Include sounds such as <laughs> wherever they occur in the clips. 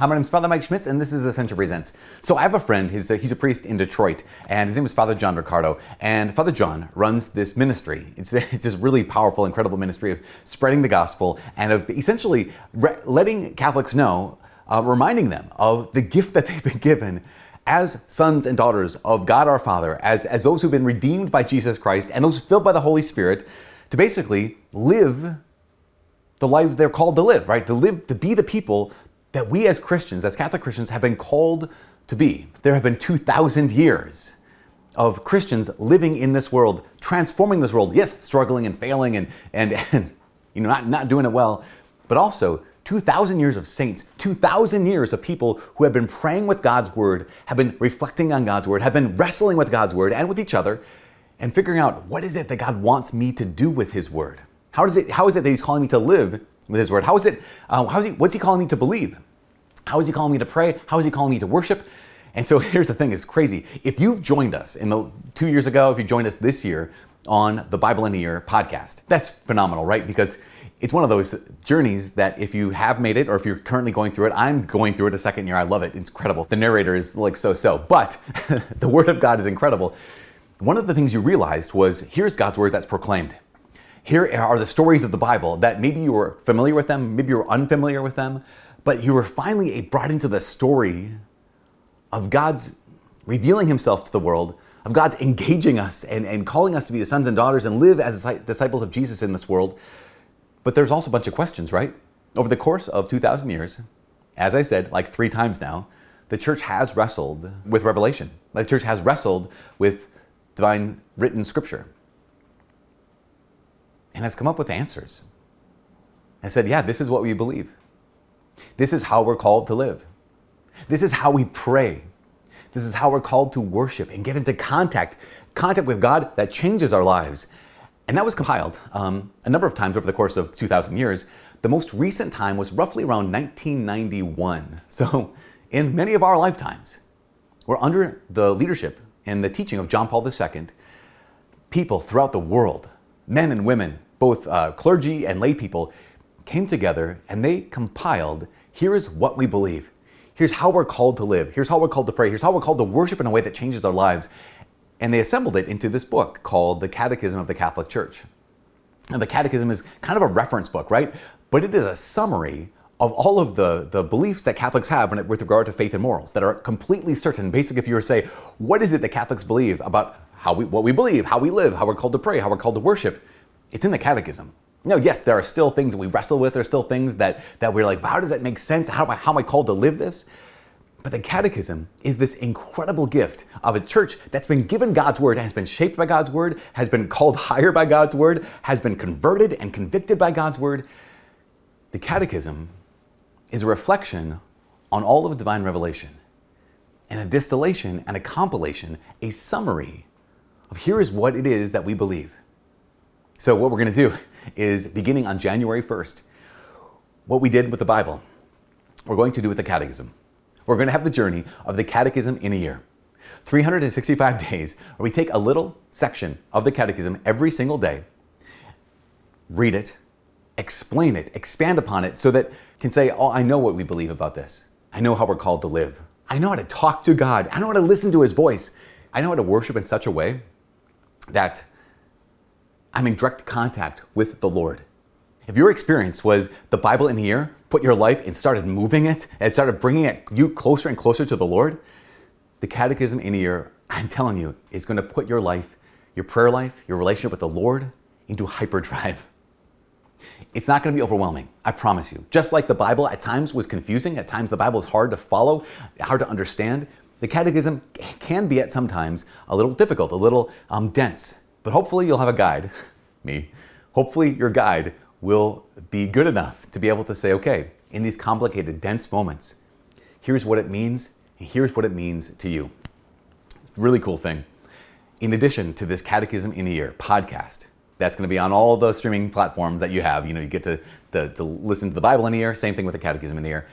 Hi, my name is Father Mike Schmitz, and this is Ascension Presents. So I have a friend, he's a, he's a priest in Detroit, and his name is Father John Riccardo. And Father John runs this ministry. It's, <laughs> it's just really powerful, incredible ministry of spreading the gospel and of essentially re- letting Catholics know, uh, reminding them of the gift that they've been given as sons and daughters of God our Father, as, as those who've been redeemed by Jesus Christ and those filled by the Holy Spirit, to basically live the lives they're called to live, right? To live, to be the people that we as Christians, as Catholic Christians, have been called to be. There have been 2,000 years of Christians living in this world, transforming this world. Yes, struggling and failing and, and, and you know, not, not doing it well, but also 2,000 years of saints, 2,000 years of people who have been praying with God's word, have been reflecting on God's word, have been wrestling with God's word and with each other, and figuring out what is it that God wants me to do with His word. How, does it, how is it that He's calling me to live with His Word? How is it? Uh, how is he? What's He calling me to believe? How is He calling me to pray? How is He calling me to worship? And so <laughs> here's the thing: it's crazy. If you've joined us in the two years ago, if you joined us this year on the Bible in a Year podcast, that's phenomenal, right? Because it's one of those journeys that if you have made it or if you're currently going through it, I'm going through it a second year. I love it. It's incredible. The narrator is like so so, but <laughs> the Word of God is incredible. One of the things you realized was here's God's Word that's proclaimed here are the stories of the Bible that maybe you were familiar with them, maybe you were unfamiliar with them, but you were finally brought into the story of God's revealing himself to the world, of God's engaging us and, and calling us to be the sons and daughters and live as disciples of Jesus in this world. But there's also a bunch of questions, right? Over the course of 2,000 years, as I said, like three times now, the church has wrestled with revelation. The church has wrestled with divine written scripture and has come up with answers and said, Yeah, this is what we believe. This is how we're called to live. This is how we pray. This is how we're called to worship and get into contact, contact with God that changes our lives. And that was compiled um, a number of times over the course of 2,000 years. The most recent time was roughly around 1991. <laughs> So, in many of our lifetimes, we're under the leadership and the teaching of John Paul II. People throughout the world men and women, both uh, clergy and lay people, came together and they compiled here is what we believe. Here's how we're called to live. Here's how we're called to pray. Here's how we're called to worship in a way that changes our lives. And they assembled it into this book called The Catechism of the Catholic Church. And the Catechism is kind of a reference book, right? But it is a summary of all of the, the beliefs that Catholics have with regard to faith and morals that are completely certain. Basically, if you were to say, what is it that Catholics believe about how we, what we believe, how we live, how we're called to pray, how we're called to worship. It's in the catechism. No, yes, there are still things that we wrestle with. There are still things that, that we're like, how does that make sense? How am, I, how am I called to live this? But the catechism is this incredible gift of a church that's been given God's word, has been shaped by God's word, has been called <laughs> higher by God's word, has been converted and convicted by God's word. The catechism is a reflection on all of divine revelation and a distillation and a compilation, a summary of here is what it is that we believe. So, what we're going to do is beginning on January 1st, what we did with the Bible, we're going to do with the Catechism. We're going to have the journey of the Catechism in a year. 365 <laughs> days where we take a little section of the Catechism every single day, read it, explain it, expand upon it so that can say, Oh, I know what we believe about this. I know how we're called to live. I know how to talk to God. I know how to listen to His voice. I know how to worship in such a way that I'm in direct contact with the Lord. If your experience was the Bible in a Year, put your life and started moving it and started bringing it you closer and closer to the Lord, the catechism in a year, I'm telling you, is going to put your life, your prayer life, your relationship with the Lord into hyperdrive. <laughs> It's not going to be overwhelming, I promise you. Just like the Bible at times was confusing, at times the Bible is hard to follow, hard to understand, the catechism can be at sometimes a little difficult, a little um, dense, but hopefully you'll have a guide, <laughs> me. Hopefully your guide will be good enough to be able to say, okay, in these complicated, dense moments, here's what it means, and here's what it means to you. Really cool thing. In addition to this Catechism in a Year podcast, that's going to be on all the streaming platforms that you have. You know, you get to, to, to listen to the Bible in a year, same thing with the Catechism in a year.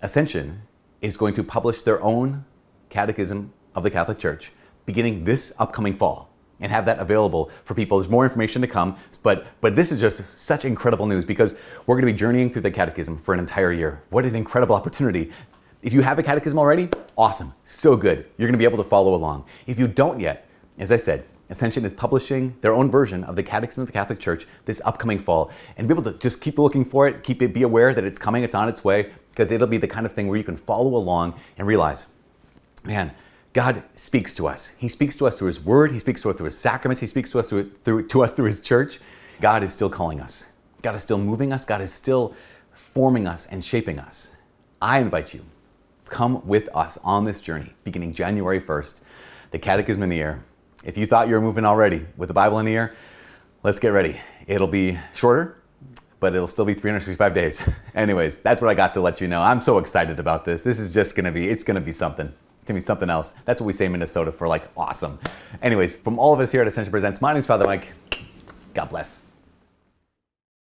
Ascension is going to publish their own Catechism of the Catholic Church beginning this upcoming fall. and have that available for people. There's more information to come, but but this is just such incredible news because we're going to be journeying through the catechism for an entire year. What an incredible opportunity. If you have a catechism already, awesome. So good. You're going to be able to follow along. If you don't yet, as I said, Ascension is publishing their own version of the Catechism of the Catholic Church this upcoming fall. And be able to just keep looking for it, keep it, be aware that it's coming, it's on its way, because it'll be the kind of thing where you can follow along and realize, man, God speaks to us. He speaks to us through His Word. He speaks to us through His sacraments. He speaks to us through, through, to us through His church. God is still calling us. God is still moving us. God is still forming us and shaping us. I invite you, come with us on this journey beginning January 1st, the Catechism in a Year. If you thought you were moving already with the Bible in a year, let's get ready. It'll be shorter, but it'll still be 365 days. <laughs> Anyways, that's what I got to let you know. I'm so excited about this. This is just gonna be, it's gonna be something. It's gonna be something else. That's what we say in Minnesota for like awesome. Anyways, from all of us here at Ascension Presents, my name's Father Mike. God bless.